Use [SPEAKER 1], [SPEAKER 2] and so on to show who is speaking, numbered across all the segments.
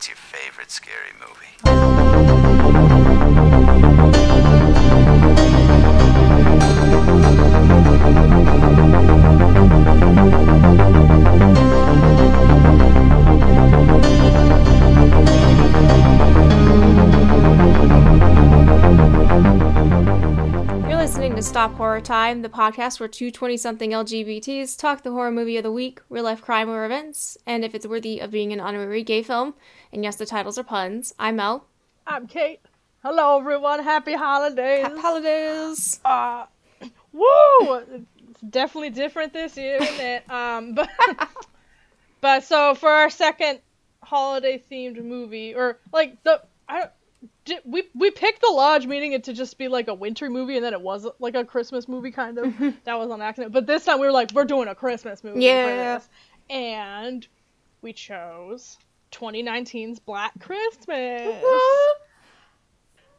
[SPEAKER 1] What's your favorite scary movie?
[SPEAKER 2] Stop Horror Time, the podcast where two 20 something LGBTs talk the horror movie of the week, real life crime or events, and if it's worthy of being an honorary gay film. And yes, the titles are puns. I'm Mel.
[SPEAKER 3] I'm Kate. Hello, everyone. Happy holidays.
[SPEAKER 2] Happy holidays!
[SPEAKER 3] uh, woo! It's definitely different this year, isn't it? Um, but but so for our second holiday themed movie, or like the I we we picked the lodge meaning it to just be like a winter movie, and then it was like a Christmas movie kind of. that was on accident. But this time we were like, we're doing a Christmas movie.
[SPEAKER 2] Yeah.
[SPEAKER 3] And we chose 2019's Black Christmas.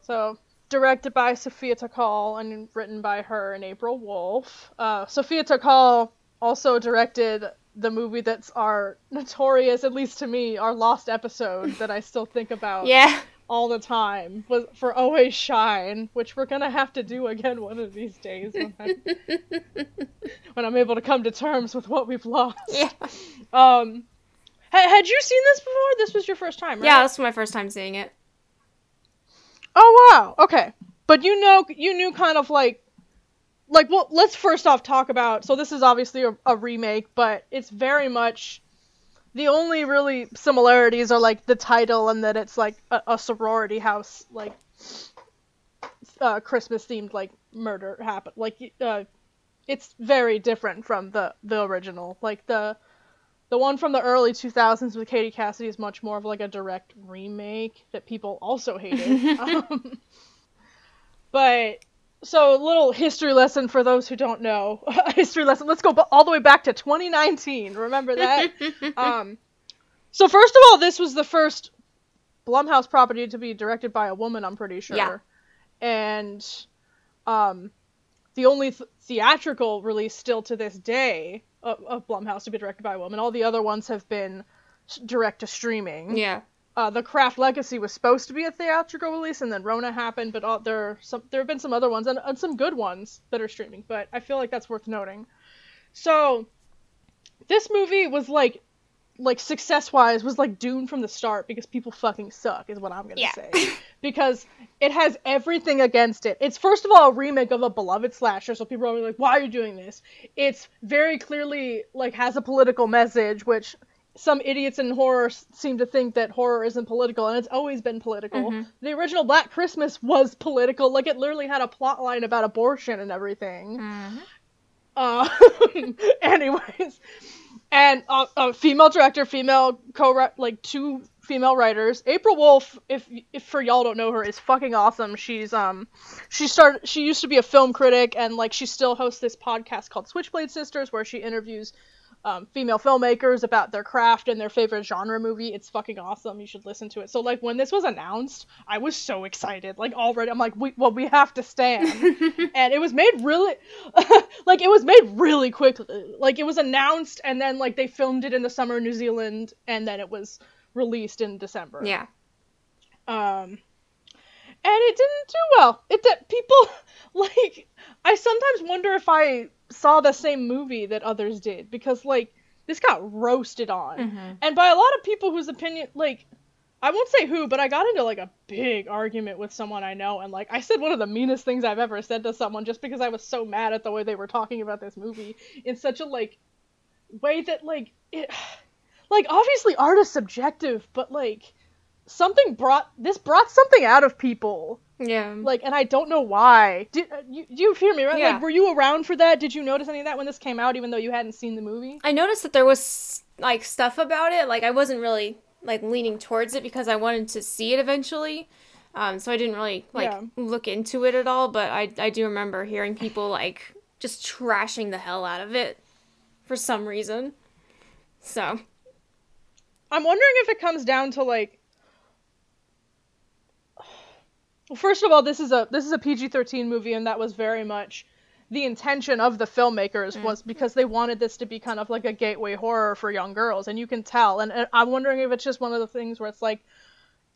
[SPEAKER 3] So, directed by Sophia Takal and written by her and April Wolf. Uh, Sophia Takal also directed the movie that's our notorious, at least to me, our lost episode that I still think about
[SPEAKER 2] yeah.
[SPEAKER 3] All the time was for Always Shine, which we're gonna have to do again one of these days when, I, when I'm able to come to terms with what we've lost.
[SPEAKER 2] Yeah.
[SPEAKER 3] Um, ha- had you seen this before? This was your first time, right?
[SPEAKER 2] Yeah, this was my first time seeing it.
[SPEAKER 3] Oh wow. Okay. But you know you knew kind of like like well let's first off talk about so this is obviously a, a remake, but it's very much the only really similarities are like the title and that it's like a, a sorority house like uh, Christmas themed like murder happen like uh, it's very different from the the original like the the one from the early 2000s with Katie Cassidy is much more of like a direct remake that people also hated. um, but so a little history lesson for those who don't know. A history lesson. Let's go b- all the way back to 2019. Remember that? um, so first of all, this was the first Blumhouse property to be directed by a woman. I'm pretty sure.
[SPEAKER 2] Yeah.
[SPEAKER 3] And um, the only th- theatrical release still to this day of, of Blumhouse to be directed by a woman. All the other ones have been direct to streaming.
[SPEAKER 2] Yeah.
[SPEAKER 3] Uh, the Craft Legacy was supposed to be a theatrical release, and then Rona happened. But all, there are some there have been some other ones and, and some good ones that are streaming. But I feel like that's worth noting. So this movie was like like success wise was like doomed from the start because people fucking suck is what I'm gonna
[SPEAKER 2] Yeah.
[SPEAKER 3] say. because it has everything against it. It's first of all a remake of a beloved slasher, so people are like, why are you doing this? It's very clearly like has a political message, which some idiots in horror seem to think that horror isn't political, and it's always been political. The original Black Christmas was political, like it literally had a plot line about abortion and everything. Uh, anyways, and uh, a female director, female co like two female writers. April Wolf, if if for y'all don't know her, is fucking awesome. She's um she started she used to be a film critic and like she still hosts this podcast called Switchblade Sisters where she interviews um, female filmmakers about their craft and their favorite genre movie. It's fucking awesome. You should listen to it. So like when this was announced, I was so excited. Like already, I'm like, we well we have to stand. and it was made really, like it was made really quickly. Like it was announced and then like they filmed it in the summer in New Zealand and then it was released in December.
[SPEAKER 2] Yeah.
[SPEAKER 3] Um, and it didn't do well. It did. People like. I sometimes wonder if I saw the same movie that others did because like this got roasted on, mm-hmm. and by a lot of people whose opinion like. I won't say who, but I got into like a big argument with someone I know, and like I said one of the meanest things I've ever said to someone just because I was so mad at the way they were talking about this movie in such a like way that like it like obviously art is subjective, but like something brought this brought something out of people
[SPEAKER 2] Yeah.
[SPEAKER 3] like and i don't know why did uh, you, you hear me right
[SPEAKER 2] Yeah.
[SPEAKER 3] like were you around for that did you notice any of that when this came out even though you hadn't seen the movie
[SPEAKER 2] I noticed that there was like stuff about it. Like I wasn't really like leaning towards it because I wanted to see it eventually. Um, so I didn't really like
[SPEAKER 3] Yeah.
[SPEAKER 2] look into it at all. But I I do remember hearing people like just trashing the hell out of it for some reason. So
[SPEAKER 3] i'm wondering if it comes down to like well first of all this is a this is a pg-13 movie and that was very much the intention of the filmmakers
[SPEAKER 2] Mm.
[SPEAKER 3] was because they wanted this to be kind of like a gateway horror for young girls, and you can tell. And, and I'm wondering if it's just one of the things where it's like,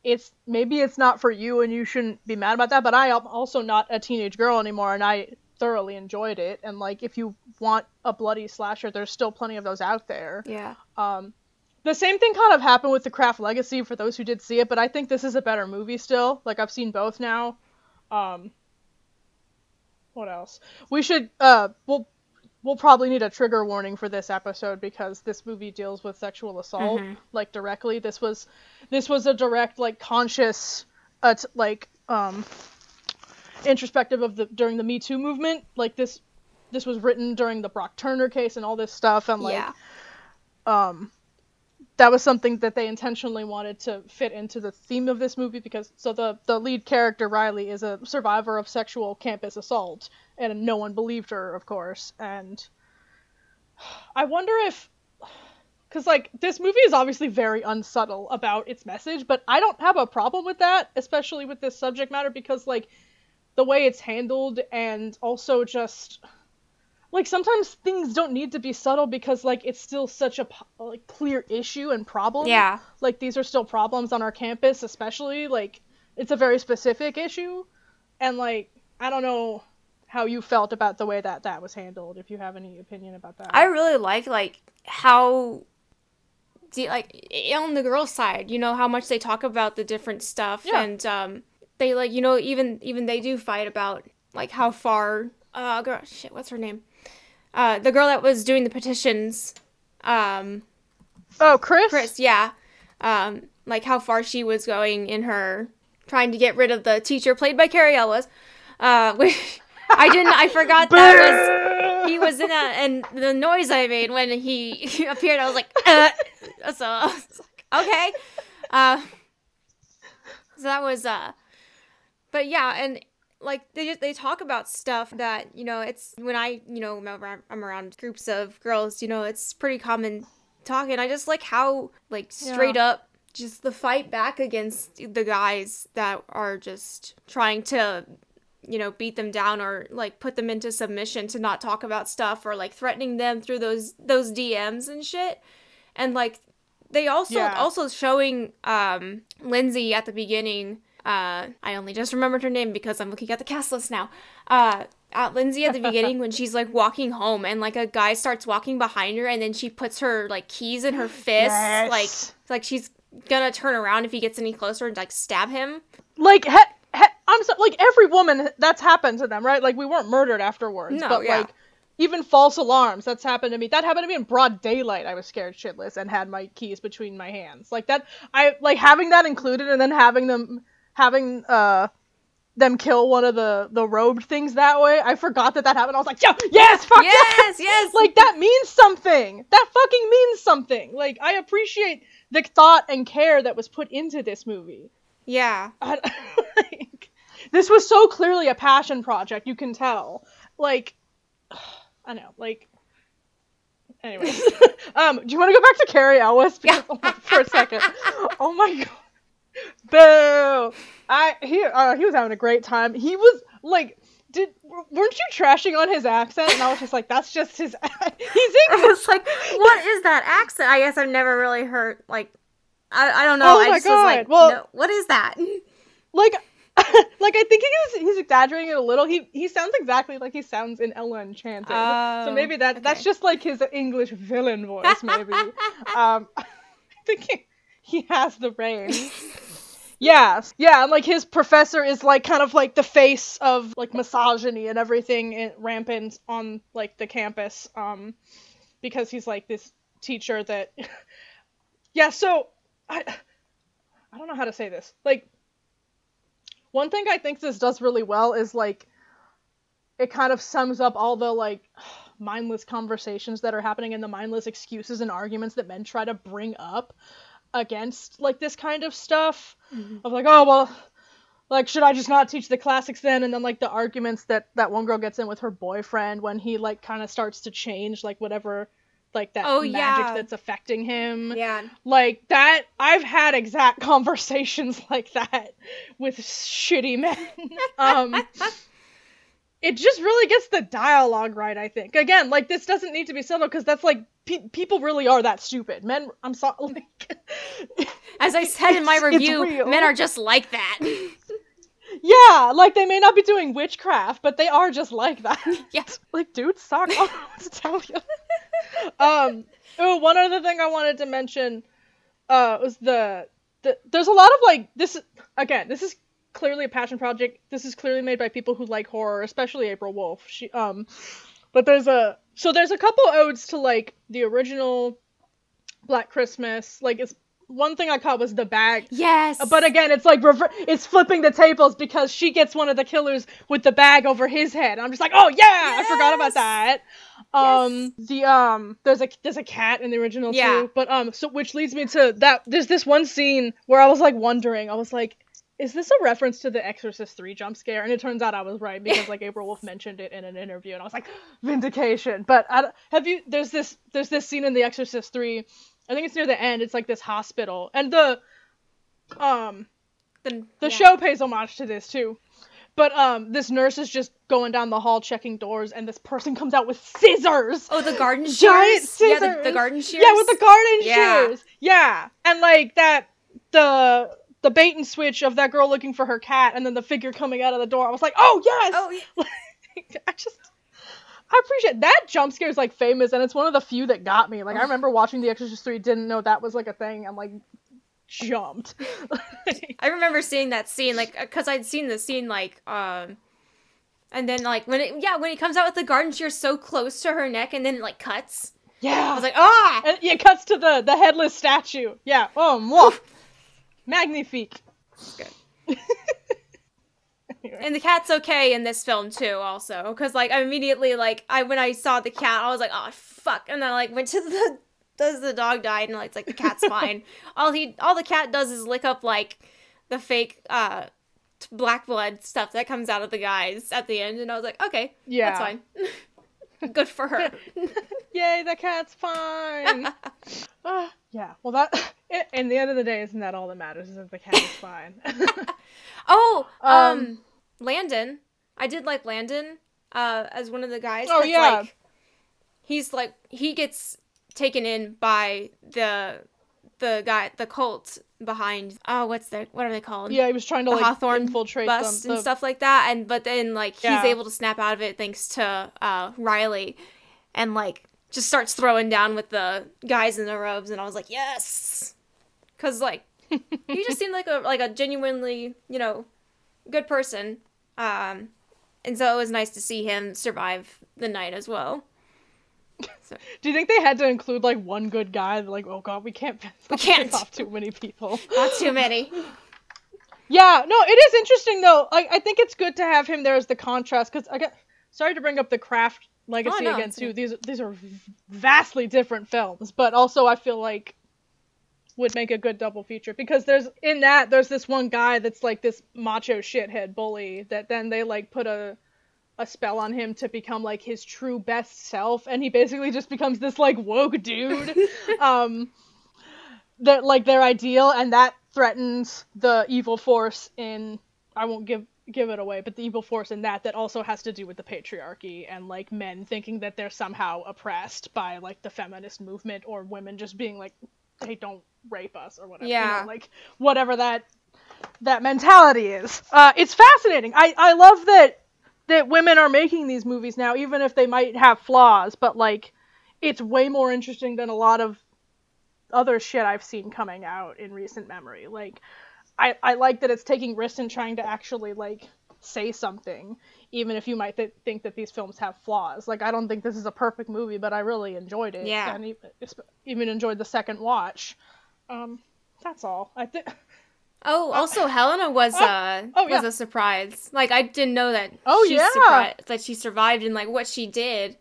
[SPEAKER 3] it's maybe it's not for you, and you shouldn't be mad about that. But I am also not a teenage girl anymore, and I thoroughly enjoyed it. And like, if you want a bloody slasher, there's still plenty of those out there.
[SPEAKER 2] Yeah.
[SPEAKER 3] Um, the same thing kind of happened with the Craft Legacy for those who did see it, but I think this is a better movie still. Like I've seen both now. Um, what else? We should uh we'll we'll probably need a trigger warning for this episode because this movie deals with sexual assault like directly. This was this was a direct like conscious uh t- like um introspective of the during the Me Too movement. Like this this was written during the Brock Turner case and all this stuff and like
[SPEAKER 2] yeah.
[SPEAKER 3] um that was something that they intentionally wanted to fit into the theme of this movie because so the the lead character Riley is a survivor of sexual campus assault and no one believed her of course and I wonder if cuz like this movie is obviously very unsubtle about its message but I don't have a problem with that especially with this subject matter because like the way it's handled and also just like sometimes things don't need to be subtle because like it's still such a like clear issue and problem.
[SPEAKER 2] Yeah.
[SPEAKER 3] Like these are still problems on our campus, especially like it's a very specific issue, and like I don't know how you felt about the way that that was handled. If you have any opinion about that.
[SPEAKER 2] I really like like how like on the girls side, you know how much they talk about the different stuff
[SPEAKER 3] Yeah.
[SPEAKER 2] and um they like you know even even they do fight about like how far uh girl shit what's her name? Uh the girl that was doing the petitions um
[SPEAKER 3] oh, Chris.
[SPEAKER 2] Chris, yeah. Um like how far she was going in her trying to get rid of the teacher played by Cary Elwes. Uh which I didn't I forgot that was he was in that, and the noise I made when he appeared, I was like, uh, so I was like, okay, uh, so that was uh, but yeah, and like they just they talk about stuff that you know it's when I you know I'm around, I'm around groups of girls, you know it's pretty common talking. I just like how like straight up just the fight back against the guys that are just trying to you know beat them down or like put them into submission to not talk about stuff or like threatening them through those those DMs and shit and like they also
[SPEAKER 3] Yeah.
[SPEAKER 2] also showing um Lindsay at the beginning uh I only just remembered her name because I'm looking at the cast list now uh at Lindsay at the beginning when she's like walking home and like a guy starts walking behind her and then she puts her like keys in her fist
[SPEAKER 3] Yes.
[SPEAKER 2] like like she's gonna turn around if he gets any closer and like stab him
[SPEAKER 3] like he, he, I'm so, like every woman that's happened to them, right? Like we weren't murdered afterwards,
[SPEAKER 2] No,
[SPEAKER 3] but
[SPEAKER 2] yeah.
[SPEAKER 3] like even false alarms that's happened to me. That happened to me in broad daylight. I was scared shitless and had my keys between my hands. Like that I like having that included and then having them having uh them kill one of the the robed things that way. I forgot that that happened. I was like, "Yo, yes, fuck
[SPEAKER 2] yes yes
[SPEAKER 3] like that means something. That fucking means something. Like I appreciate the thought and care that was put into this movie.
[SPEAKER 2] yeah
[SPEAKER 3] I, like, this was so clearly a passion project. You can tell. Like, I know. Like, anyways. um, do you want to go back to Cary Elwes because, oh for a second? Oh my god. Boo! I he uh, he was having a great time. He was like, did weren't you trashing on his accent? And I was just like, that's just his. He's
[SPEAKER 2] I was like, what is that accent? I guess I've never really heard like I, I don't know.
[SPEAKER 3] Oh
[SPEAKER 2] I
[SPEAKER 3] my
[SPEAKER 2] just was like,
[SPEAKER 3] God, well-
[SPEAKER 2] no, what is that?
[SPEAKER 3] like like I think he's he's exaggerating it a little. He he sounds exactly like he sounds in Ella Enchanted. so
[SPEAKER 2] Oh,
[SPEAKER 3] maybe that that's just like his English villain voice. Maybe. um, I think he, he has the range. Yeah, yeah, and like his professor is like kind of like the face of like misogyny and everything in, rampant on like the campus, um, because he's like this teacher that, yeah. So I, I don't know how to say this. Like, one thing I think this does really well is like, it kind of sums up all the like mindless conversations that are happening and the mindless excuses and arguments that men try to bring up against like this kind of stuff of like oh well like should i just not teach the classics then and then like the arguments that that one girl gets in with her boyfriend when he like kind of starts to change like whatever like that
[SPEAKER 2] Oh,
[SPEAKER 3] magic
[SPEAKER 2] yeah.
[SPEAKER 3] that's affecting him
[SPEAKER 2] yeah.
[SPEAKER 3] like that i've had exact conversations like that with shitty men um it just really gets the dialogue right. I think again, like this doesn't need to be subtle because that's like pe- people really are that stupid. Men, I'm sorry. Like,
[SPEAKER 2] As I said in my review, men are just like that.
[SPEAKER 3] yeah, like they may not be doing witchcraft, but they are just like that.
[SPEAKER 2] Yes.
[SPEAKER 3] like dudes suck. I don't to tell you. um. Oh, one other thing I wanted to mention, uh, was the, the there's a lot of like this again. This is clearly a passion project. This is clearly made by people who like horror, especially April Wolf. She um, but there's a so there's a couple odes to like the original Black Christmas. Like it's one thing I caught was the bag.
[SPEAKER 2] Yes.
[SPEAKER 3] But again, it's like rever- it's flipping the tables because she gets one of the killers with the bag over his head. I'm just like, oh yeah, I forgot about that. Um, the um, there's a there's a cat in the original
[SPEAKER 2] Yeah.
[SPEAKER 3] too. But um, so which leads me to that. There's this one scene where I was like wondering. I was like, is this a reference to the Exorcist three jump scare? And it turns out I was right because like April Wolf mentioned it in an interview, and I was like, vindication. But I, have you? There's this there's this scene in the Exorcist three. I think it's near the end. It's like this hospital, and the um
[SPEAKER 2] the,
[SPEAKER 3] the
[SPEAKER 2] yeah.
[SPEAKER 3] show pays homage to this too. But um, this nurse is just going down the hall checking doors, and this person comes out with scissors.
[SPEAKER 2] Oh, the garden shears.
[SPEAKER 3] Giant scissors.
[SPEAKER 2] Yeah, the, the garden shears.
[SPEAKER 3] Yeah, with the garden
[SPEAKER 2] Yeah.
[SPEAKER 3] shears. Yeah, and like that, the the bait and switch of that girl looking for her cat, and then the figure coming out of the door. I was like, oh yes.
[SPEAKER 2] Oh, yeah.
[SPEAKER 3] Like, I just. I appreciate that jump scare is like famous and it's one of the few that got me. Like I remember watching The Exorcist 3, didn't know that was like a thing. I'm like jumped.
[SPEAKER 2] I remember seeing that scene, like, because I'd seen the scene, like, um, and then, like, when it, yeah, when he comes out with the garden shears so close to her neck and then, it, like, cuts.
[SPEAKER 3] yeah.
[SPEAKER 2] I was like, ah!
[SPEAKER 3] And it cuts to the the headless statue. Yeah. Oh, Magnifique.
[SPEAKER 2] Good.
[SPEAKER 3] Anyway.
[SPEAKER 2] And the cat's okay in this film, too, also. Because, like, I immediately, like, I when I saw the cat, I was like, oh, fuck. And then, I, like, went to the, does the dog died? And, like, it's like, the cat's fine. all he, all the cat does is lick up, like, the fake, uh, t- black blood stuff that comes out of the guys at the end. And I was like, okay,
[SPEAKER 3] Yeah.
[SPEAKER 2] that's fine. Good for her.
[SPEAKER 3] Yay, the cat's fine. Ah, yeah. Well, that. In the end of the day, isn't that all that matters? Is that the cat is fine.
[SPEAKER 2] Oh, um,
[SPEAKER 3] Um,
[SPEAKER 2] Landon. I did like Landon uh, as one of the guys.
[SPEAKER 3] Oh yeah.
[SPEAKER 2] Like, he's like he gets taken in by the the guy the cult behind. Oh, what's their what are they called?
[SPEAKER 3] yeah, he was trying to
[SPEAKER 2] the
[SPEAKER 3] like
[SPEAKER 2] Hawthorne
[SPEAKER 3] infiltrate
[SPEAKER 2] bust
[SPEAKER 3] them.
[SPEAKER 2] and stuff like that. And but then like
[SPEAKER 3] Yeah.
[SPEAKER 2] he's able to snap out of it thanks to uh, Riley, and like just starts throwing down with the guys in the robes. And I was like, yes, because like he just seemed like a like a genuinely you know good person. Um, and so it was nice to see him survive the night as well.
[SPEAKER 3] Do you think they had to include like one good guy? Like, oh god, we can't.
[SPEAKER 2] We can't.
[SPEAKER 3] off too many people.
[SPEAKER 2] Not too many.
[SPEAKER 3] Yeah, no, it is interesting though. I, I think it's good to have him there as the contrast because I get sorry to bring up the craft legacy
[SPEAKER 2] Oh, no,
[SPEAKER 3] again too. These these are vastly different films, but also I feel like would make a good double feature. Because there's in that there's this one guy that's like this macho shithead bully that then they like put a a spell on him to become like his true best self. And he basically just becomes this like woke dude. Um that like their ideal. And that threatens the evil force in I won't give give it away but the evil force in that that also has to do with the patriarchy and like men thinking that they're somehow oppressed by like the feminist movement or women just being like hey don't rape us or whatever you know,
[SPEAKER 2] Yeah.
[SPEAKER 3] like whatever that that mentality is uh it's fascinating I I love that that women are making these movies now even if they might have flaws but like it's way more interesting than a lot of other shit I've seen coming out in recent memory. Like, I, I like that it's taking risks and trying to actually like say something, even if you might th- think that these films have flaws. Like, I don't think this is a perfect movie, but I really enjoyed it.
[SPEAKER 2] Yeah.
[SPEAKER 3] and even, enjoyed the second watch. Um, that's all. I think.
[SPEAKER 2] Oh, also Helena was
[SPEAKER 3] oh,
[SPEAKER 2] uh
[SPEAKER 3] oh,
[SPEAKER 2] was
[SPEAKER 3] yeah.
[SPEAKER 2] a surprise. Like I didn't know that.
[SPEAKER 3] Oh,
[SPEAKER 2] she's
[SPEAKER 3] yeah.
[SPEAKER 2] surprised that she survived and like what she did,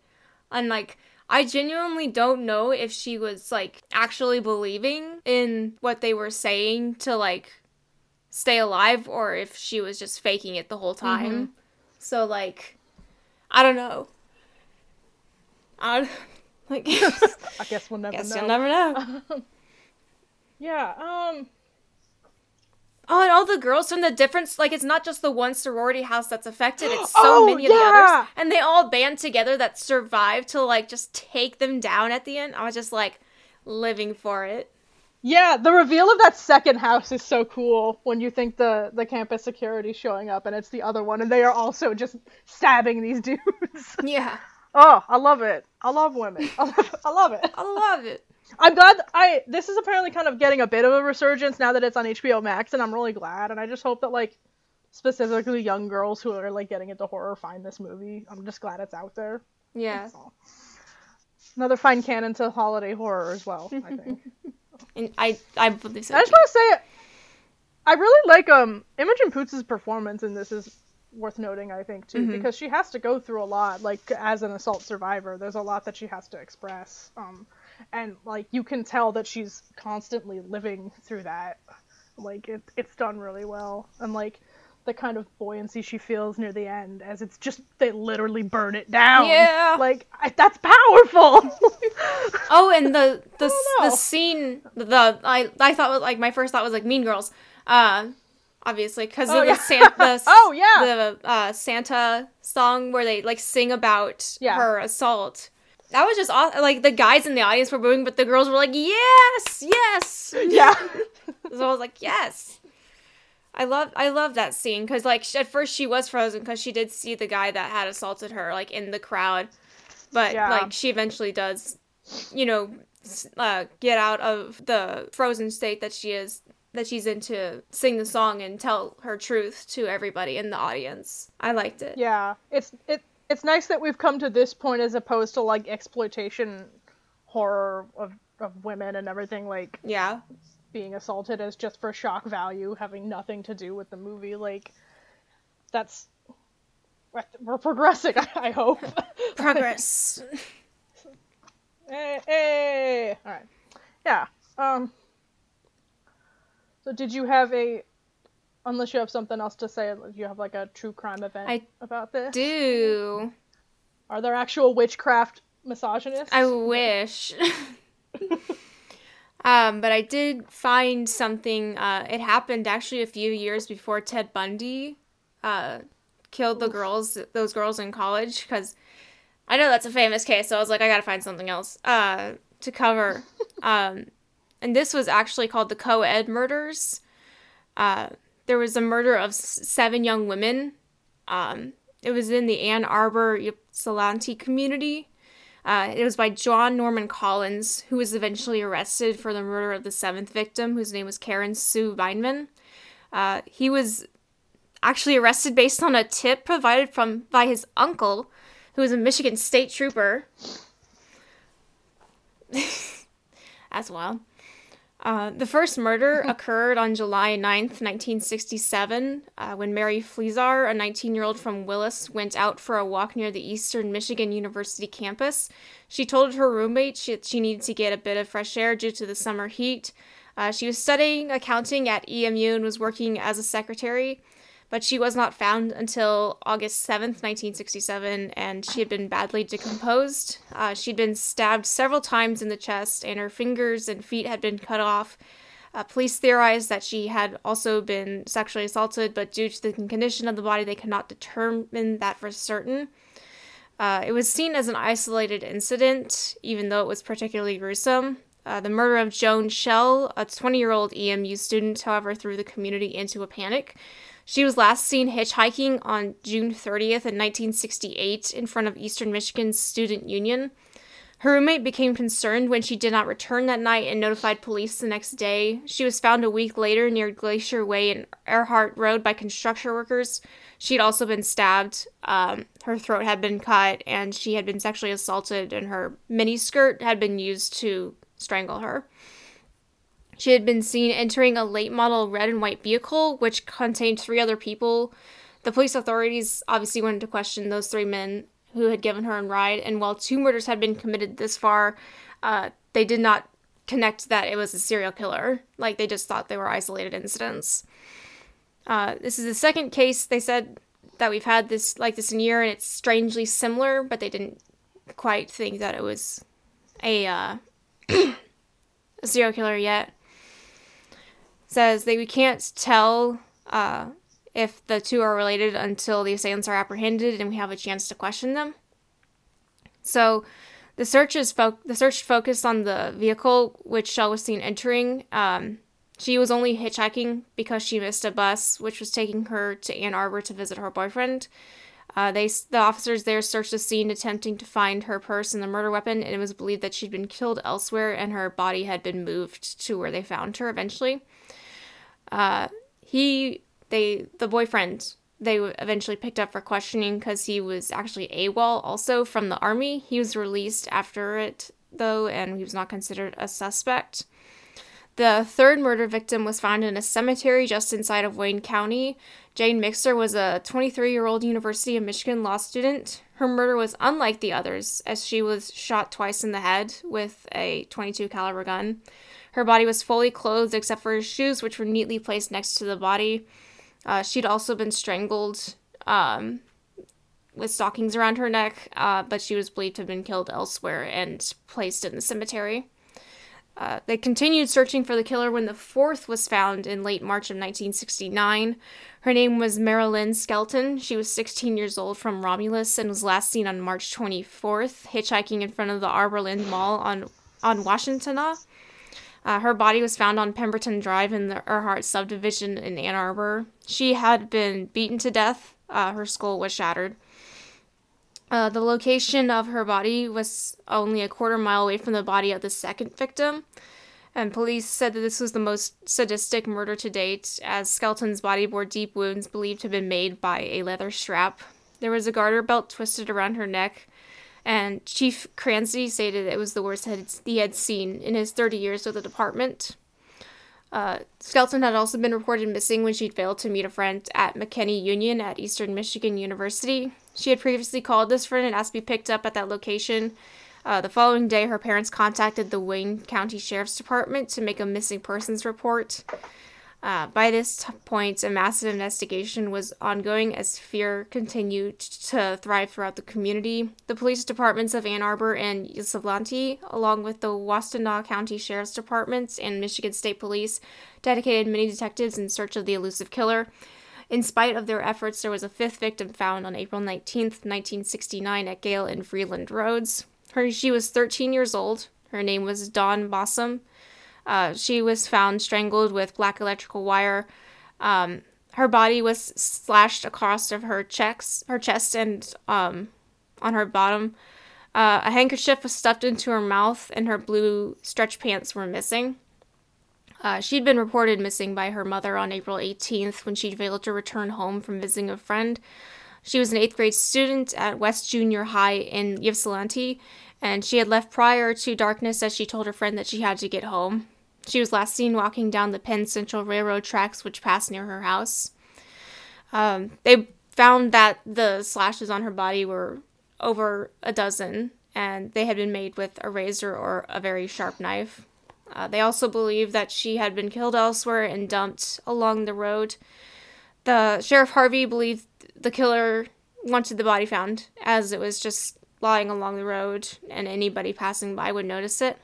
[SPEAKER 2] and like I genuinely don't know if she was like actually believing in what they were saying to like stay alive or if she was just faking it the whole time.
[SPEAKER 3] Mm-hmm.
[SPEAKER 2] So like, I don't know. I like.
[SPEAKER 3] I guess we'll never
[SPEAKER 2] Guess
[SPEAKER 3] know.
[SPEAKER 2] you'll never know.
[SPEAKER 3] Yeah. Um.
[SPEAKER 2] Oh, and all the girls from the different like it's not just the one sorority house that's affected it's so
[SPEAKER 3] Oh,
[SPEAKER 2] many of the others and they all band together that survive to like just take them down at the end i was just like living for it
[SPEAKER 3] Yeah, the reveal of that second house is so cool when you think the the campus security showing up and it's the other one and they are also just stabbing these dudes.
[SPEAKER 2] yeah
[SPEAKER 3] oh, I love it. I love women. I love, I love it.
[SPEAKER 2] i love it
[SPEAKER 3] I'm glad I this is apparently kind of getting a bit of a resurgence now that it's on HBO Max and I'm really glad and I just hope that like specifically young girls who are like getting into horror find this movie. I'm just glad it's out there.
[SPEAKER 2] yeah
[SPEAKER 3] Another fine canon to holiday horror as well, I think.
[SPEAKER 2] and i i believe so
[SPEAKER 3] I just want to say, I really like um Imogen Poots' performance in this is worth noting. I think too
[SPEAKER 2] Mhm.
[SPEAKER 3] because she has to go through a lot. Like as an assault survivor, there's a lot that she has to express. Um, and like you can tell that she's constantly living through that. Like it, it's done really well, and like the kind of buoyancy she feels near the end as it's just they literally burn it down.
[SPEAKER 2] Yeah.
[SPEAKER 3] like I, that's powerful.
[SPEAKER 2] Oh, and the the the scene the I I thought was like my first thought was like Mean Girls, uh, obviously because
[SPEAKER 3] Oh,
[SPEAKER 2] of
[SPEAKER 3] yeah.
[SPEAKER 2] the Santa
[SPEAKER 3] Oh, yeah.
[SPEAKER 2] the uh, Santa song where they like sing about
[SPEAKER 3] Yeah.
[SPEAKER 2] her assault. That was just awesome. like the guys in the audience were booing, but the girls were like, "Yes, yes."
[SPEAKER 3] yeah.
[SPEAKER 2] So I was like, "Yes." I love I love that scene because like at first she was frozen because she did see the guy that had assaulted her like in the crowd, but
[SPEAKER 3] Yeah.
[SPEAKER 2] like she eventually does, you know, uh, get out of the frozen state that she is that she's in to sing the song and tell her truth to everybody in the audience. I liked it.
[SPEAKER 3] Yeah, it's it it's nice that we've come to this point as opposed to like exploitation horror of of women and everything like
[SPEAKER 2] Yeah.
[SPEAKER 3] Being assaulted as just for shock value, having nothing to do with the movie. Like that's we're progressing. I hope.
[SPEAKER 2] Progress.
[SPEAKER 3] hey, hey. All right. Yeah. Um. So did you have a? Unless you have something else to say, do you have like a true crime event
[SPEAKER 2] I
[SPEAKER 3] about this?
[SPEAKER 2] Do
[SPEAKER 3] Are there actual witchcraft misogynists?
[SPEAKER 2] I wish. um, but I did find something. Uh, it happened actually a few years before Ted Bundy uh, killed the girls, those girls in college, because I know that's a famous case. So I was like, I gotta find something else uh, to cover. um, and this was actually called the co-ed murders. Uh, there was a murder of s- seven young women. Um, it was in the Ann Arbor Ypsilanti community. Uh, it was by John Norman Collins, who was eventually arrested for the murder of the seventh victim, whose name was Karen Sue Beineman. Uh, he was actually arrested based on a tip provided from by his uncle, who was a Michigan state trooper. As wild. Uh, the first murder occurred on July 9th, 1967, uh, when Mary Fleszar, a 19 year old from Willis, went out for a walk near the Eastern Michigan University campus. She told her roommate she, she needed to get a bit of fresh air due to the summer heat. Uh, she was studying accounting at EMU and was working as a secretary, but she was not found until August 7th, 1967, and she had been badly decomposed. Uh, she'd been stabbed several times in the chest, and her fingers and feet had been cut off. Uh, police theorized that she had also been sexually assaulted, but due to the condition of the body, they could not determine that for certain. Uh, it was seen as an isolated incident, even though it was particularly gruesome. Uh, the murder of Joan Schell, a 20 year old EMU student, however, threw the community into a panic. She was last seen hitchhiking on June 30th in 1968 in front of Eastern Michigan's Student Union. Her roommate became concerned when she did not return that night and notified police the next day. She was found a week later near Glacier Way and Earhart Road by construction workers. She had also been stabbed. Um, her throat had been cut, and she had been sexually assaulted, and her miniskirt had been used to strangle her. She had been seen entering a late model red and white vehicle, which contained three other people. The police authorities obviously wanted to question those three men who had given her a ride, and while two murders had been committed this far, uh, they did not connect that it was a serial killer. Like, they just thought they were isolated incidents. Uh, this is the second case they said that we've had this like this in a year, and it's strangely similar, but they didn't quite think that it was a, uh, a serial killer yet says that we can't tell uh, if the two are related until the assailants are apprehended and we have a chance to question them. So, the search is fo- the search focused on the vehicle which Schell was seen entering. Um, she was only hitchhiking because she missed a bus which was taking her to Ann Arbor to visit her boyfriend. Uh, they the officers there searched the scene, attempting to find her purse and the murder weapon, and it was believed that she'd been killed elsewhere and her body had been moved to where they found her eventually. Uh, he, they, the boyfriend, they eventually picked up for questioning because he was actually AWOL also from the army. He was released after it though, and he was not considered a suspect. The third murder victim was found in a cemetery just inside of Wayne County. Jane Mixer was a 23 year old University of Michigan law student. Her murder was unlike the others, as she was shot twice in the head with a 22 caliber gun. Her body was fully clothed except for her shoes, which were neatly placed next to the body. Uh, she'd also been strangled um, with stockings around her neck, uh, but she was believed to have been killed elsewhere and placed in the cemetery. Uh, they continued searching for the killer when the fourth was found in late March of 1969. Her name was Maralynn Skelton. She was 16 years old from Romulus and was last seen on March 24th, hitchhiking in front of the Arborland Mall on, on Washtenaw. Uh, her body was found on Pemberton Drive in the Earhart subdivision in Ann Arbor. She had been beaten to death. Uh, her skull was shattered. Uh, the location of her body was only a quarter mile away from the body of the second victim, and police said that this was the most sadistic murder to date, as Skelton's body bore deep wounds believed to have been made by a leather strap. There was a garter belt twisted around her neck, and Chief Krasny stated it was the worst he had seen in his 30 years with the department. Uh, Skelton had also been reported missing when she'd failed to meet a friend at McKenny Union at Eastern Michigan University. She had previously called this friend and asked to be picked up at that location. Uh, the following day, her parents contacted the Wayne County Sheriff's Department to make a missing persons report. Uh, by this t- point, a massive investigation was ongoing as fear continued to thrive throughout the community. The police departments of Ann Arbor and Ypsilanti, along with the Washtenaw County Sheriff's Department and Michigan State Police, dedicated many detectives in search of the elusive killer. In spite of their efforts, there was a fifth victim found on April 19, 1969, at Gale and Freeland Roads. Her, she was 13 years old. Her name was Dawn Basom. Uh, she was found strangled with black electrical wire. Um, her body was slashed across of her checks, her chest, and um, on her bottom. Uh, a handkerchief was stuffed into her mouth, and her blue stretch pants were missing. Uh, she'd been reported missing by her mother on April 18th when she failed to return home from visiting a friend. She was an eighth grade student at West Junior High in Ypsilanti, and she had left prior to darkness as she told her friend that she had to get home. She was last seen walking down the Penn Central Railroad tracks, which passed near her house. Um, they found that the slashes on her body were over a dozen, and they had been made with a razor or a very sharp knife. Uh, they also believe that she had been killed elsewhere and dumped along the road. The sheriff Harvey believed the killer wanted the body found, as it was just lying along the road, and anybody passing by would notice it.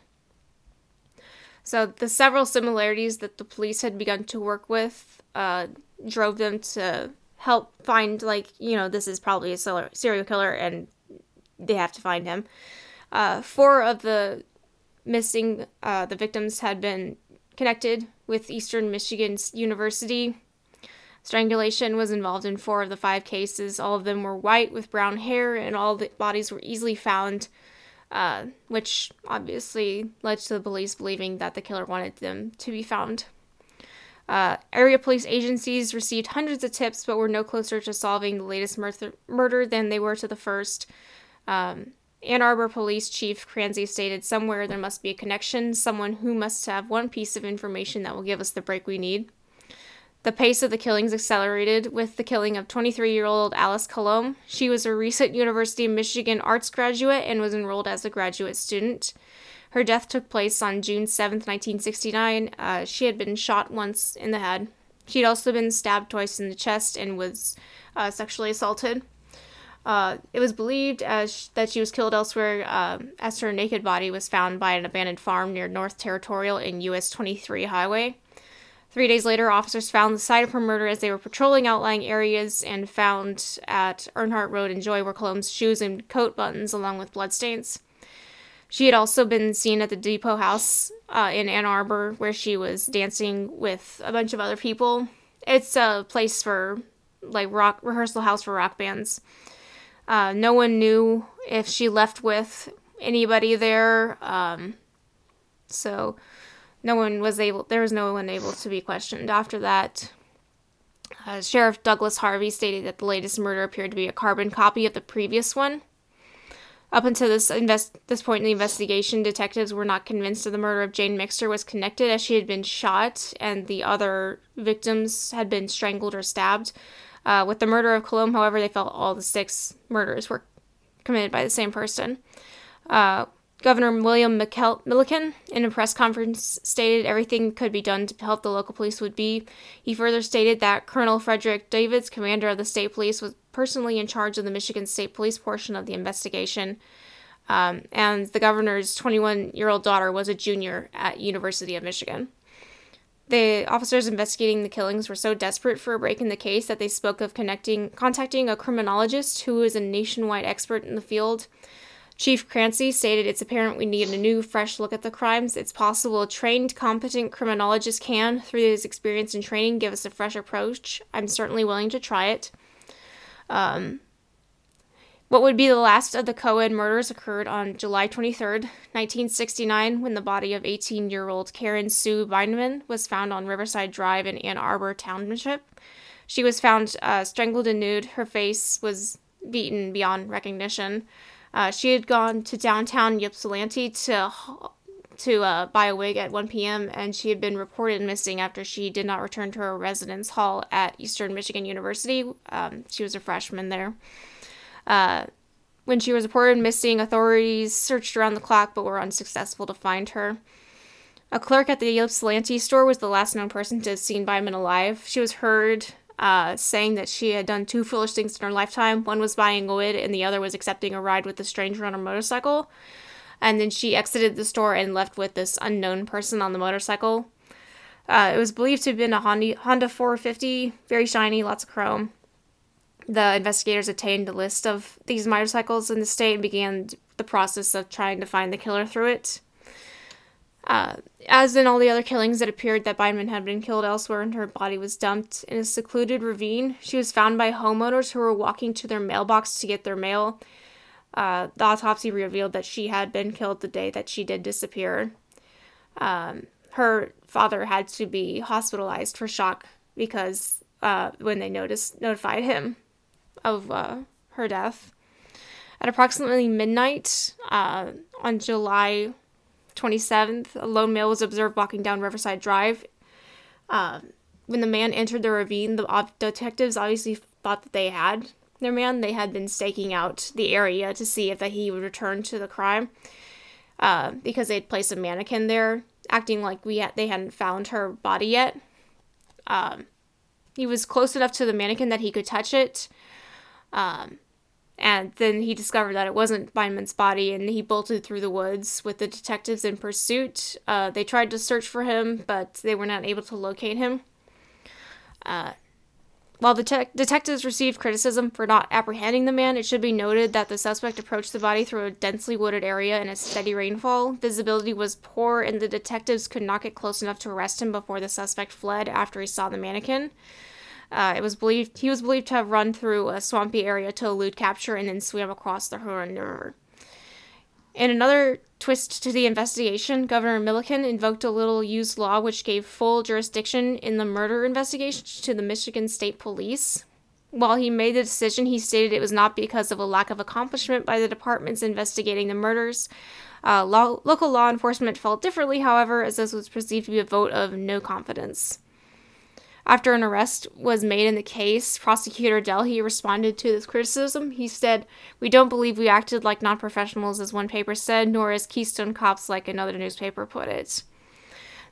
[SPEAKER 2] So the several similarities that the police had begun to work with uh, drove them to help find, like, you know, this is probably a serial killer, and they have to find him. Uh, four of the missing uh, the victims had been connected with Eastern Michigan University. Strangulation was involved in four of the five cases. All of them were white with brown hair, and all the bodies were easily found, uh, which obviously led to the police believing that the killer wanted them to be found. Uh, area police agencies received hundreds of tips, but were no closer to solving the latest mur- murder than they were to the first. Um, Ann Arbor Police Chief Krasny stated, Somewhere there must be a connection, someone who must have one piece of information that will give us the break we need. The pace of the killings accelerated with the killing of 23 year old Alice Kalom. She was a recent University of Michigan arts graduate and was enrolled as a graduate student. Her death took place on June 7, 1969. Uh, she had been shot once in the head. She had also been stabbed twice in the chest and was uh, sexually assaulted. Uh, it was believed as that she was killed elsewhere, uh, as her naked body was found by an abandoned farm near North Territorial and US 23 Highway. Three days later, officers found the site of her murder as they were patrolling outlying areas and found at Earhart Road in Joy were Kalom's shoes and coat buttons, along with bloodstains. She had also been seen at the Depot House uh, in Ann Arbor, where she was dancing with a bunch of other people. It's a place for like rock rehearsal house for rock bands. Uh, no one knew if she left with anybody there, um, so no one was able. There was no one able to be questioned after that. Uh, Sheriff Douglas Harvey stated that the latest murder appeared to be a carbon copy of the previous one. Up until this invest this point in the investigation, detectives were not convinced that the murder of Jane Mixer was connected, as she had been shot and the other victims had been strangled or stabbed. Uh, with the murder of Kalom, however, they felt all the six murders were committed by the same person. Uh, Governor William McKell- Milliken, in a press conference, stated everything could be done to help the local police would be. He further stated that Colonel Frederick Davids, commander of the state police, was personally in charge of the Michigan State Police portion of the investigation. Um, and the governor's 21 year old daughter was a junior at University of Michigan. The officers investigating the killings were so desperate for a break in the case that they spoke of connecting, contacting a criminologist who is a nationwide expert in the field. Chief Krasny stated it's apparent we need a new, fresh look at the crimes. It's possible a trained, competent criminologist can, through his experience and training, give us a fresh approach. I'm certainly willing to try it. Um, what would be the last of the co-ed murders occurred on July 23, 1969, when the body of 18-year-old Karen Sue Bindman was found on Riverside Drive in Ann Arbor Township. She was found uh, strangled and nude. Her face was beaten beyond recognition. Uh, she had gone to downtown Ypsilanti to to uh, buy a wig at 1 p.m. and she had been reported missing after she did not return to her residence hall at Eastern Michigan University. Um, she was a freshman there. Uh, when she was reported missing, authorities searched around the clock but were unsuccessful to find her. A clerk at the Ypsilanti store was the last known person to have seen Bindman alive. She was heard uh, saying that she had done two foolish things in her lifetime. One was buying a wig, and the other was accepting a ride with a stranger on a motorcycle. And then she exited the store and left with this unknown person on the motorcycle. Uh, it was believed to have been a Honda, Honda 450, very shiny, lots of chrome the investigators obtained a list of these motorcycles in the state and began the process of trying to find the killer through it. Uh, as in all the other killings, it appeared that Bindman had been killed elsewhere and her body was dumped in a secluded ravine. She was found by homeowners who were walking to their mailbox to get their mail. Uh, the autopsy revealed that she had been killed the day that she did disappear. Um, her father had to be hospitalized for shock because uh, when they noticed notified him of uh, her death. At approximately midnight uh, on July 27th, a lone male was observed walking down Riverside Drive. Uh, when the man entered the ravine, the detectives obviously thought that they had their man. They had been staking out the area to see if that he would return to the crime uh, because they had placed a mannequin there, acting like we they hadn't found her body yet. Um, he was close enough to the mannequin that he could touch it, um, and then he discovered that it wasn't Bindman's body, and he bolted through the woods with the detectives in pursuit. Uh, they tried to search for him, but they were not able to locate him. Uh, while the te- detectives received criticism for not apprehending the man, it should be noted that the suspect approached the body through a densely wooded area in a steady rainfall. Visibility was poor, and the detectives could not get close enough to arrest him before the suspect fled after he saw the mannequin. Uh, it was believed he was believed to have run through a swampy area to elude capture and then swam across the Huron River. In another twist to the investigation, Governor Milliken invoked a little used law which gave full jurisdiction in the murder investigation to the Michigan State Police. While he made the decision, he stated it was not because of a lack of accomplishment by the departments investigating the murders. Uh, local law enforcement felt differently, however, as this was perceived to be a vote of no confidence. After an arrest was made in the case, prosecutor Delhey responded to this criticism. He said, We don't believe we acted like non professionals, as one paper said, nor as Keystone Cops, like another newspaper put it.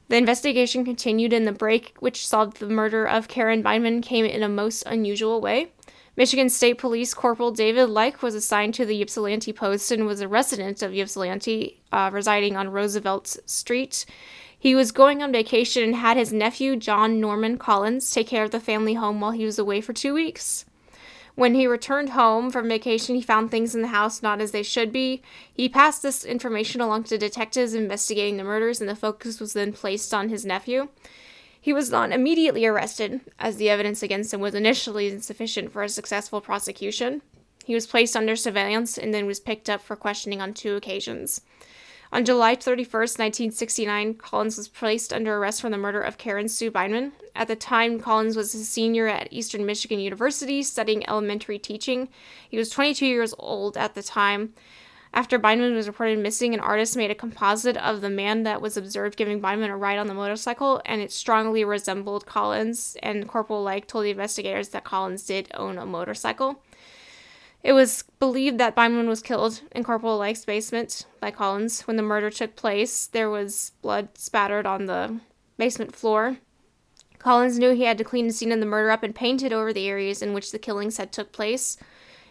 [SPEAKER 2] The investigation continued, and the break which solved the murder of Karen Bindman came in a most unusual way. Michigan State Police Corporal David Leik was assigned to the Ypsilanti Post and was a resident of Ypsilanti, uh, residing on Roosevelt Street. He was going on vacation and had his nephew, John Norman Collins, take care of the family home while he was away for two weeks. When he returned home from vacation, he found things in the house not as they should be. He passed this information along to detectives investigating the murders, and the focus was then placed on his nephew. He was not immediately arrested, as the evidence against him was initially insufficient for a successful prosecution. He was placed under surveillance and then was picked up for questioning on two occasions. On July 31st, 1969, Collins was placed under arrest for the murder of Karen Sue Beineman. At the time, Collins was a senior at Eastern Michigan University studying elementary teaching. He was 22 years old at the time. After Beineman was reported missing, an artist made a composite of the man that was observed giving Beineman a ride on the motorcycle, and it strongly resembled Collins. And Corporal Legg told the investigators that Collins did own a motorcycle. It was believed that Beineman was killed in Corporal Legg's basement by Collins. When the murder took place, there was blood spattered on the basement floor. Collins knew he had to clean the scene of the murder up and paint it over the areas in which the killings had took place.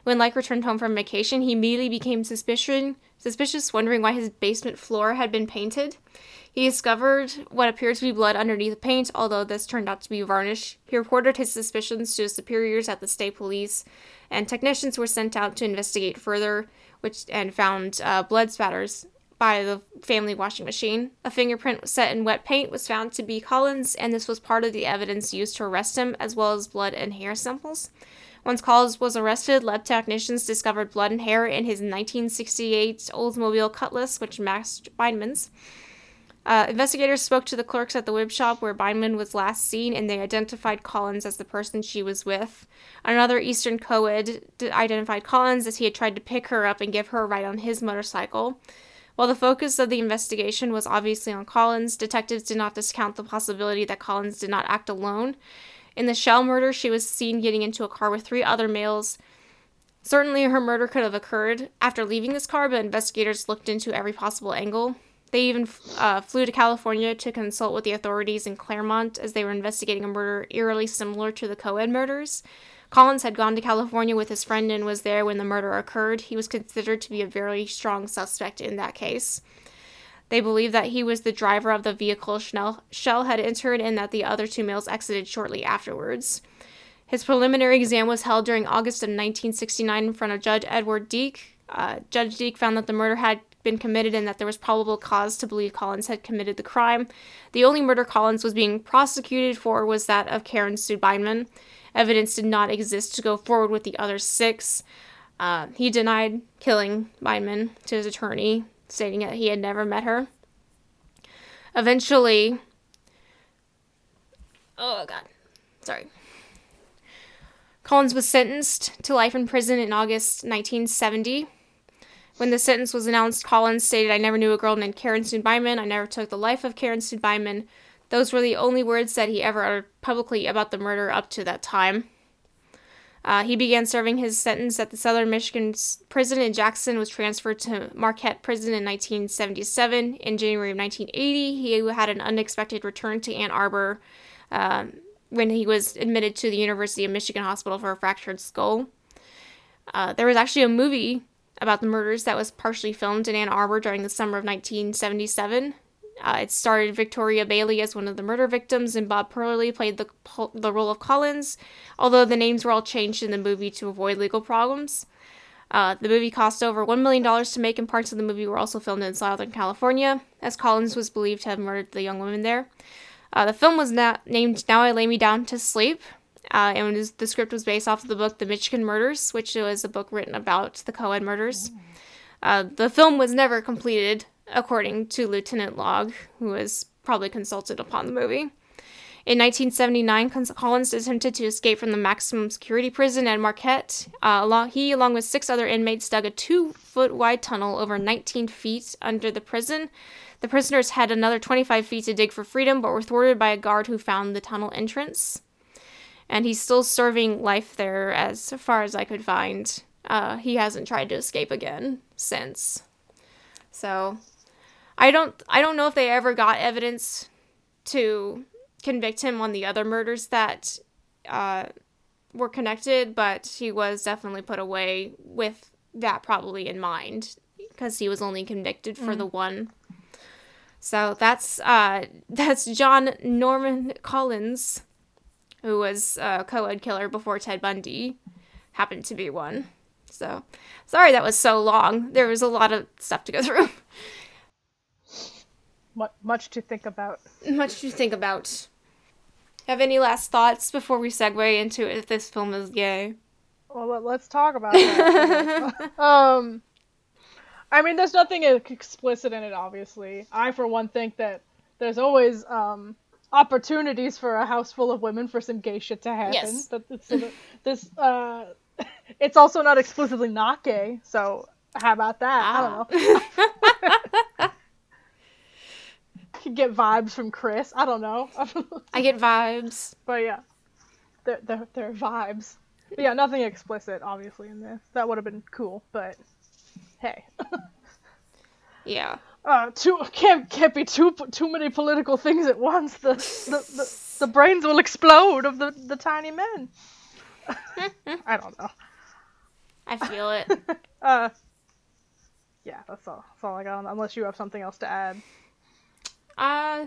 [SPEAKER 2] When Legg returned home from vacation, he immediately became suspicious, suspicious, wondering why his basement floor had been painted. He discovered what appeared to be blood underneath the paint, although this turned out to be varnish. He reported his suspicions to his superiors at the state police, and technicians were sent out to investigate further, which and found uh, blood spatters by the family washing machine. A fingerprint set in wet paint was found to be Collins, and this was part of the evidence used to arrest him, as well as blood and hair samples. Once Collins was arrested, lab technicians discovered blood and hair in his 1968 Oldsmobile Cutlass, which matched Beineman's. Uh, investigators spoke to the clerks at the whip shop where Beineman was last seen, and they identified Collins as the person she was with. Another Eastern co-ed identified Collins as he had tried to pick her up and give her a ride on his motorcycle. While the focus of the investigation was obviously on Collins, detectives did not discount the possibility that Collins did not act alone. In the Schell murder, she was seen getting into a car with three other males. Certainly, her murder could have occurred after leaving this car, but investigators looked into every possible angle. They even uh, flew to California to consult with the authorities in Claremont as they were investigating a murder eerily similar to the Coed murders. Collins had gone to California with his friend and was there when the murder occurred. He was considered to be a very strong suspect in that case. They believe that he was the driver of the vehicle Schell had entered and that the other two males exited shortly afterwards. His preliminary exam was held during August of 1969 in front of Judge Edward Deake. Uh, Judge Deake found that the murder had been committed and that there was probable cause to believe Collins had committed the crime. The only murder Collins was being prosecuted for was that of Karen Sue Beineman. Evidence did not exist to go forward with the other six. Uh, he denied killing Beineman to his attorney, stating that he had never met her. Eventually, oh god, sorry. Collins was sentenced to life in prison in August 1970. When the sentence was announced, Collins stated, I never knew a girl named Karen Sue Beineman. I never took the life of Karen Sue Beineman. Those were the only words that he ever uttered publicly about the murder up to that time. Uh, he began serving his sentence at the Southern Michigan prison in Jackson, was transferred to Marquette Prison in 1977. In January of 1980, he had an unexpected return to Ann Arbor um, when he was admitted to the University of Michigan Hospital for a fractured skull. Uh, there was actually a movie about the murders that was partially filmed in Ann Arbor during the summer of 1977. Uh, it starred Victoria Bailey as one of the murder victims, and Bob Perley played the, the role of Collins, although the names were all changed in the movie to avoid legal problems. Uh, the movie cost over $1 million to make, and parts of the movie were also filmed in Southern California, as Collins was believed to have murdered the young woman there. Uh, the film was na- named Now I Lay Me Down to Sleep, uh, and was, the script was based off of the book The Michigan Murders, which was a book written about the Coed murders. Uh, the film was never completed, according to Lieutenant Log, who was probably consulted upon the movie. In 1979, Collins attempted to escape from the maximum security prison at Marquette. Uh, he, along with six other inmates, dug a two foot wide tunnel over 19 feet under the prison. The prisoners had another 25 feet to dig for freedom, but were thwarted by a guard who found the tunnel entrance and he's still serving life there as far as I could find. Uh, he hasn't tried to escape again since. So, I don't I don't know if they ever got evidence to convict him on the other murders that uh, were connected, but he was definitely put away with that probably in mind because he was only convicted for mm. the one. So that's uh, that's John Norman Collins, who was a co-ed killer before Ted Bundy happened to be one. So sorry that was so long. There was a lot of stuff to go through.
[SPEAKER 3] Mu- much to think about.
[SPEAKER 2] Much to think about. Have any last thoughts before we segue into if this film is gay?
[SPEAKER 3] Well, let, let's talk about that. um, I mean, there's nothing explicit in it, obviously. I, for one, think that there's always um, opportunities for a house full of women for some gay shit to happen.
[SPEAKER 2] Yes.
[SPEAKER 3] But so this, uh, it's also not explicitly not gay. So how about that? I don't know. Could get vibes from Chris. I don't know.
[SPEAKER 2] I get vibes.
[SPEAKER 3] but yeah, they're, they're, they're vibes. But yeah, nothing explicit, obviously, in this. That would have been cool, but hey.
[SPEAKER 2] Yeah.
[SPEAKER 3] uh, too can't can't be too too many political things at once. The the, the, the brains will explode of the, the tiny men. I don't know.
[SPEAKER 2] I feel it.
[SPEAKER 3] Uh, yeah, that's all. That's all I got. Unless you have something else to add.
[SPEAKER 2] Uh,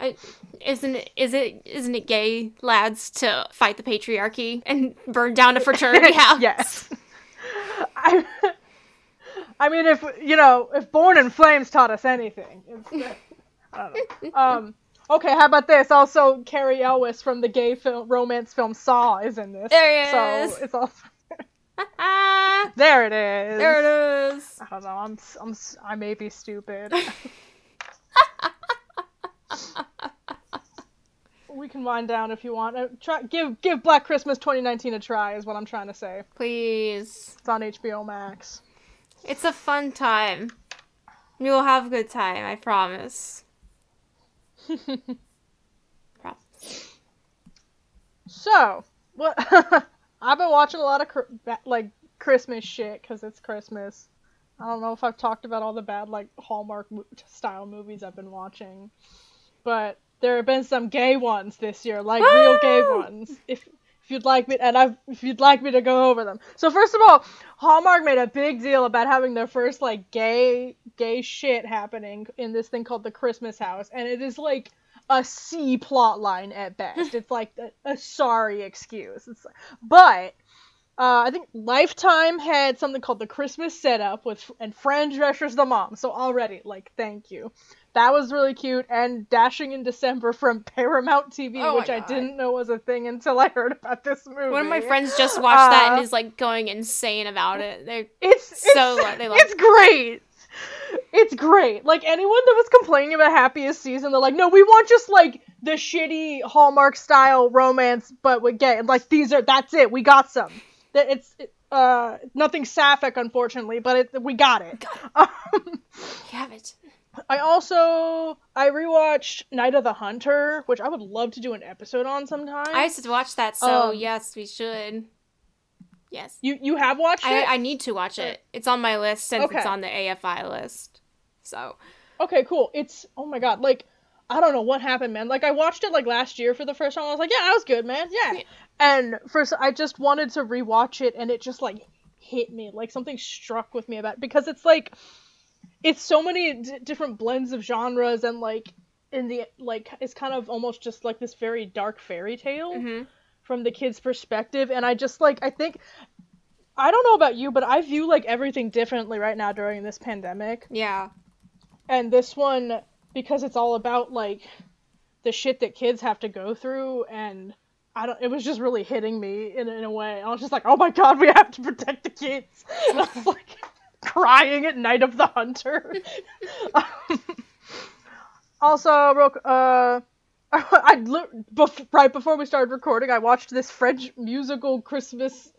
[SPEAKER 2] I, isn't it, is it isn't it gay lads to fight the patriarchy and burn down a fraternity house?
[SPEAKER 3] yes. I. I mean, if you know, if Born in Flames taught us anything, it's, I don't know. Um. Okay, how about this? Also, Cary Elwes from the gay film romance film Saw is in this.
[SPEAKER 2] There he
[SPEAKER 3] so
[SPEAKER 2] is.
[SPEAKER 3] it's also there. It is.
[SPEAKER 2] there it is.
[SPEAKER 3] I don't know. I'm I'm I may be stupid. We can wind down if you want. Uh, try give give Black Christmas 2019 a try is what I'm trying to say.
[SPEAKER 2] Please.
[SPEAKER 3] It's on HBO Max.
[SPEAKER 2] It's a fun time. We will have a good time, I promise. Promise.
[SPEAKER 3] So, what I've been watching a lot of cr- like Christmas shit because it's Christmas. I don't know if I've talked about all the bad like Hallmark mo- style movies I've been watching, but there have been some gay ones this year, like real gay ones. If if you'd like me, and I if you'd like me to go over them. So first of all, Hallmark made a big deal about having their first like gay gay shit happening in this thing called the Christmas House, and it is like a C plot line at best. it's like a, a sorry excuse. It's but uh, I think Lifetime had something called the Christmas Setup with and Fran Drescher's the mom. So already, like, thank you. That was really cute. And Dashing in December from Paramount TV,
[SPEAKER 2] Oh
[SPEAKER 3] which I didn't know was a thing until I heard about this movie.
[SPEAKER 2] One of my friends just watched that and
[SPEAKER 3] Uh,
[SPEAKER 2] is like going insane about it. They're
[SPEAKER 3] It's, it's
[SPEAKER 2] so lo- they love
[SPEAKER 3] it's great. It's great. Like anyone that was complaining about Happiest Season, they're like, no, we want just like the shitty Hallmark style romance, but with gay. Like these are that's it. We got some. That it's uh nothing sapphic, unfortunately, but it we got it. Um,
[SPEAKER 2] you have it.
[SPEAKER 3] I also I rewatched Night of the Hunter, which I would love to do an episode on sometime.
[SPEAKER 2] I used to watch that, so
[SPEAKER 3] Um,
[SPEAKER 2] yes, we should. Yes.
[SPEAKER 3] you you have watched
[SPEAKER 2] I,
[SPEAKER 3] it?
[SPEAKER 2] I need to watch it. It's on my list since it's on the AFI list. So
[SPEAKER 3] Okay, cool. It's oh my god, like I don't know what happened, man. Like I watched it like last year for the first time. I was like, yeah, that was good, man. Yeah.
[SPEAKER 2] Yeah.
[SPEAKER 3] And first, I just wanted to rewatch it, and it just like hit me, like something struck with me about it because it's like it's so many d- different blends of genres and like in the like it's kind of almost just like this very dark fairy tale
[SPEAKER 2] mhm.
[SPEAKER 3] from the kid's perspective and i just like i think i don't know about you but i view like everything differently right now during this pandemic
[SPEAKER 2] yeah.
[SPEAKER 3] and this one because it's all about like the shit that kids have to go through and I don't it was just really hitting me in, in a way. I was just like, "Oh my god, we have to protect the kids." And I was like crying at Night of the Hunter. um, also, real, uh I bef- right before we started recording, I watched this French musical Christmas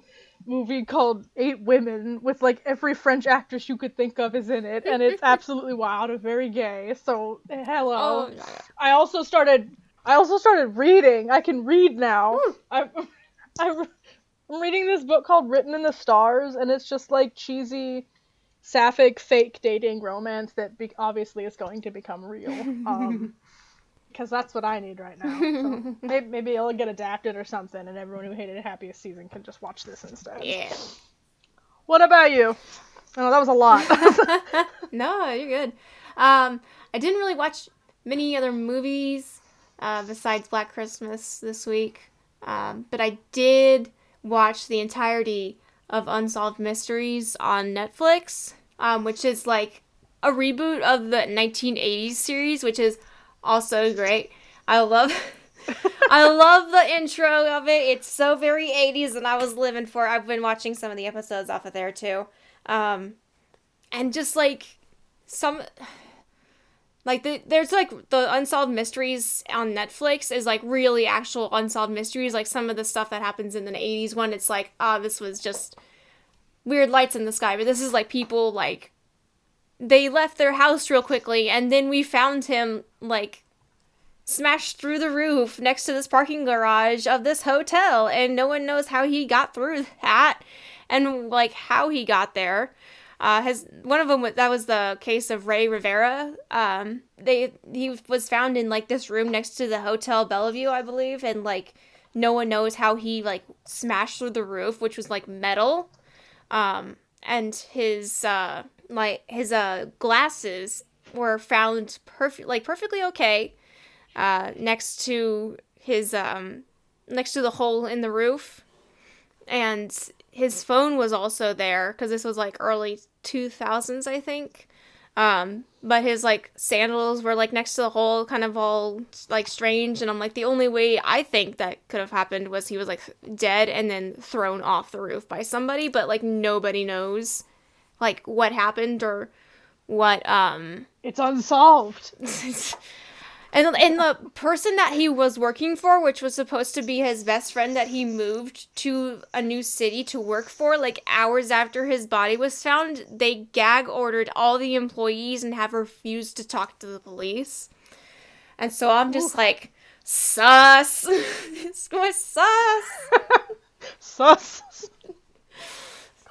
[SPEAKER 3] movie called Eight Women with like every French actress you could think of is in it, and it's absolutely wild and very gay. So hello.
[SPEAKER 2] Oh, yeah.
[SPEAKER 3] I also started. I also started reading. I can read now. I'm, I'm I'm reading this book called Written in the Stars, and it's just like cheesy, sapphic, fake dating romance that be- obviously is going to become real. Um, because that's what I need right now. So maybe, maybe it'll get adapted or something, and everyone who hated Happiest Season can just watch this instead.
[SPEAKER 2] yeah.
[SPEAKER 3] What about you? Know that was a lot.
[SPEAKER 2] no, you're good. Um, I didn't really watch many other movies uh, besides Black Christmas this week, um, but I did watch the entirety of Unsolved Mysteries on Netflix, um, which is like a reboot of the 1980s series, which is also great. I love. I love the intro of it. It's so very 80s, and I was living for. it. I've been watching some of the episodes off of there too, um, and just like some like the, there's like the unsolved mysteries on netflix is like really actual unsolved mysteries. Like some of the stuff that happens in the 80s one it's like oh, this was just weird lights in the sky. But this is like people like they left their house real quickly and then we found him like smashed through the roof next to this parking garage of this hotel and no one knows how he got through that and like how he got there uh, one of them that was the case of Ray Rivera. Um, they he was found in like this room next to the Hotel Bellevue, I believe, and like no one knows how he like smashed through the roof, which was like metal. Um, and his uh like his uh glasses were found perfect like perfectly okay uh next to his um next to the hole in the roof and his phone was also there because this was like early 2000s, I think. Um, but his like sandals were like next to the hole, kind of all like strange. And I'm like, the only way I think that could have happened was he was like dead and then thrown off the roof by somebody, but like nobody knows like what happened or what um
[SPEAKER 3] it's unsolved
[SPEAKER 2] And and the person that he was working for, which was supposed to be his best friend that he moved to a new city to work for, like hours after his body was found, they gag ordered all the employees and have refused to talk to the police. And so I'm just Ooh. like, sus. it's going sus.
[SPEAKER 3] sus.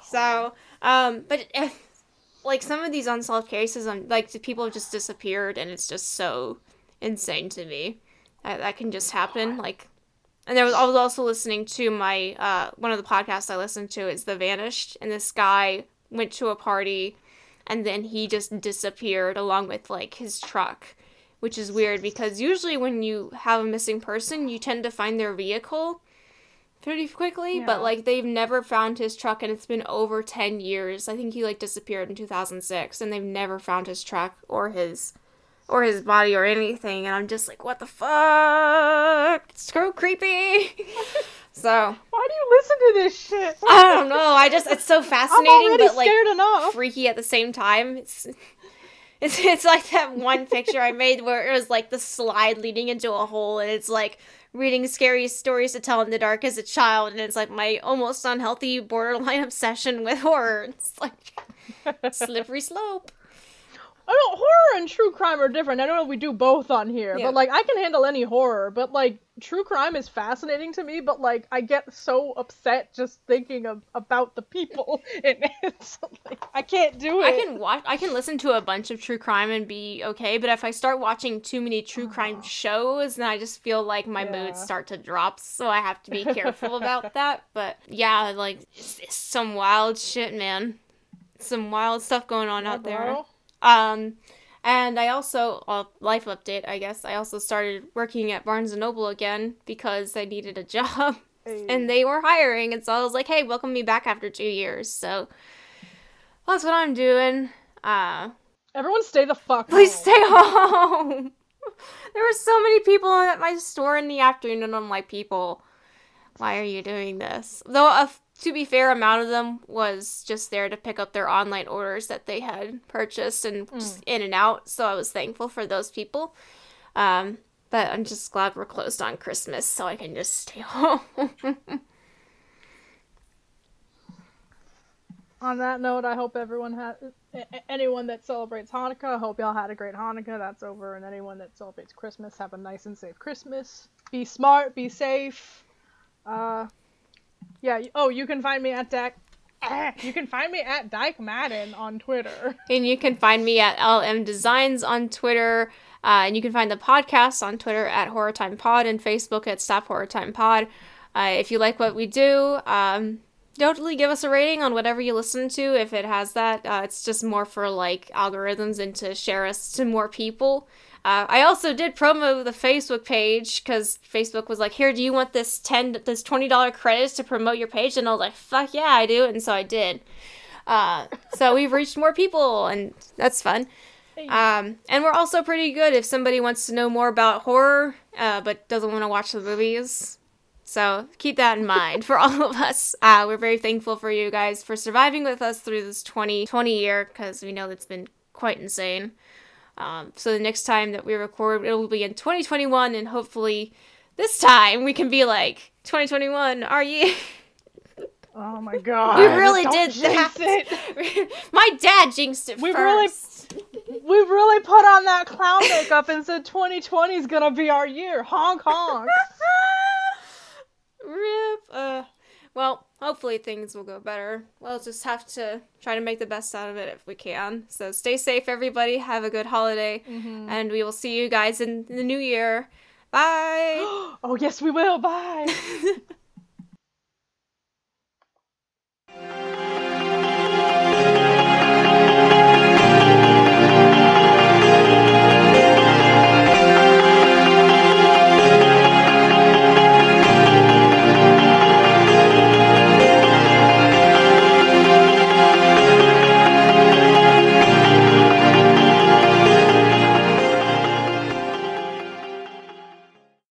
[SPEAKER 2] So, um, but uh, like some of these unsolved cases, um, like people have just disappeared, and it's just so insane to me. That, that can just happen. Like, and there was I was also listening to my uh one of the podcasts I listened to is The Vanished, and this guy went to a party, and then he just disappeared along with like his truck, which is weird because usually when you have a missing person, you tend to find their vehicle pretty quickly, yeah. but like they've never found his truck and it's been over 10 years. I think he like disappeared in 2006 and they've never found his truck or his or his body or anything and i'm just like what the fuck it's so creepy so
[SPEAKER 3] why do you listen to this shit
[SPEAKER 2] i don't know i just it's so fascinating but like enough. freaky at the same time it's it's, it's like that one picture I made where it was like the slide leading into a hole, and it's like reading scary stories to tell in the dark as a child, and it's like my almost unhealthy borderline obsession with horror. It's like slippery slope.
[SPEAKER 3] I don't horror and true crime are different. I don't know if we do both on here, yeah. but like I can handle any horror, but like true crime is fascinating to me, but like I get so upset just thinking of about the people in it. like, I can't do it.
[SPEAKER 2] I can watch I can listen to a bunch of true crime and be okay, but if I start watching too many true crime ah. shows, then I just feel like my yeah. moods start to drop, so I have to be careful about that. But yeah, like it's, it's some wild shit, man. Some wild stuff going on out there. Um, and I also, well, life update, I guess. I also started working at Barnes and Noble again because I needed a job, hey. and they were hiring, and so I was like, "Hey, welcome me back after two years." So that's what I'm doing. Uh,
[SPEAKER 3] Everyone, stay the fuck.
[SPEAKER 2] Please home. stay home. there were so many people at my store in the afternoon, and I'm like, people, why are you doing this? Though a to be fair, amount of them was just there to pick up their online orders that they had purchased and mm. just in and out. So I was thankful for those people. Um, but I'm just glad we're closed on Christmas so I can just stay home.
[SPEAKER 3] on that note, I hope everyone had anyone that celebrates Hanukkah. I hope y'all had a great Hanukkah. That's over, and anyone that celebrates Christmas, have a nice and safe Christmas. Be smart, be safe. Uh, yeah. Oh, you can find me at Dak. You can find me at Dyke Madden on Twitter.
[SPEAKER 2] And you can find me at LM Designs on Twitter. Uh, and you can find the podcast on Twitter at Horror Time Pod and Facebook at Stop Horror Time Pod. Uh, if you like what we do, um, totally give us a rating on whatever you listen to if it has that. Uh, it's just more for like algorithms and to share us to more people. Uh, I also did promo the Facebook page because Facebook was like, "Here, do you want this ten, this twenty dollar credits to promote your page?" And I was like, "Fuck yeah, I do!" And so I did. Uh, so we've reached more people, and that's fun. Um, and we're also pretty good if somebody wants to know more about horror, uh, but doesn't want to watch the movies. So keep that in mind for all of us. Uh, we're very thankful for you guys for surviving with us through this 2020 year because we know that's been quite insane. Um, so the next time that we record, it will be in 2021, and hopefully this time we can be like 2021. Are you?
[SPEAKER 3] Oh my god.
[SPEAKER 2] we really
[SPEAKER 3] Don't
[SPEAKER 2] did that.
[SPEAKER 3] it.
[SPEAKER 2] My dad jinxed it
[SPEAKER 3] We really- We really put on that clown makeup and said 2020 is gonna be our year. Honk honk.
[SPEAKER 2] Rip. Uh, well, hopefully things will go better. We'll just have to try to make the best out of it if we can. So stay safe, everybody. Have a good holiday, mm-hmm. and we will see you guys in the new year. Bye.
[SPEAKER 3] oh yes, we will. Bye.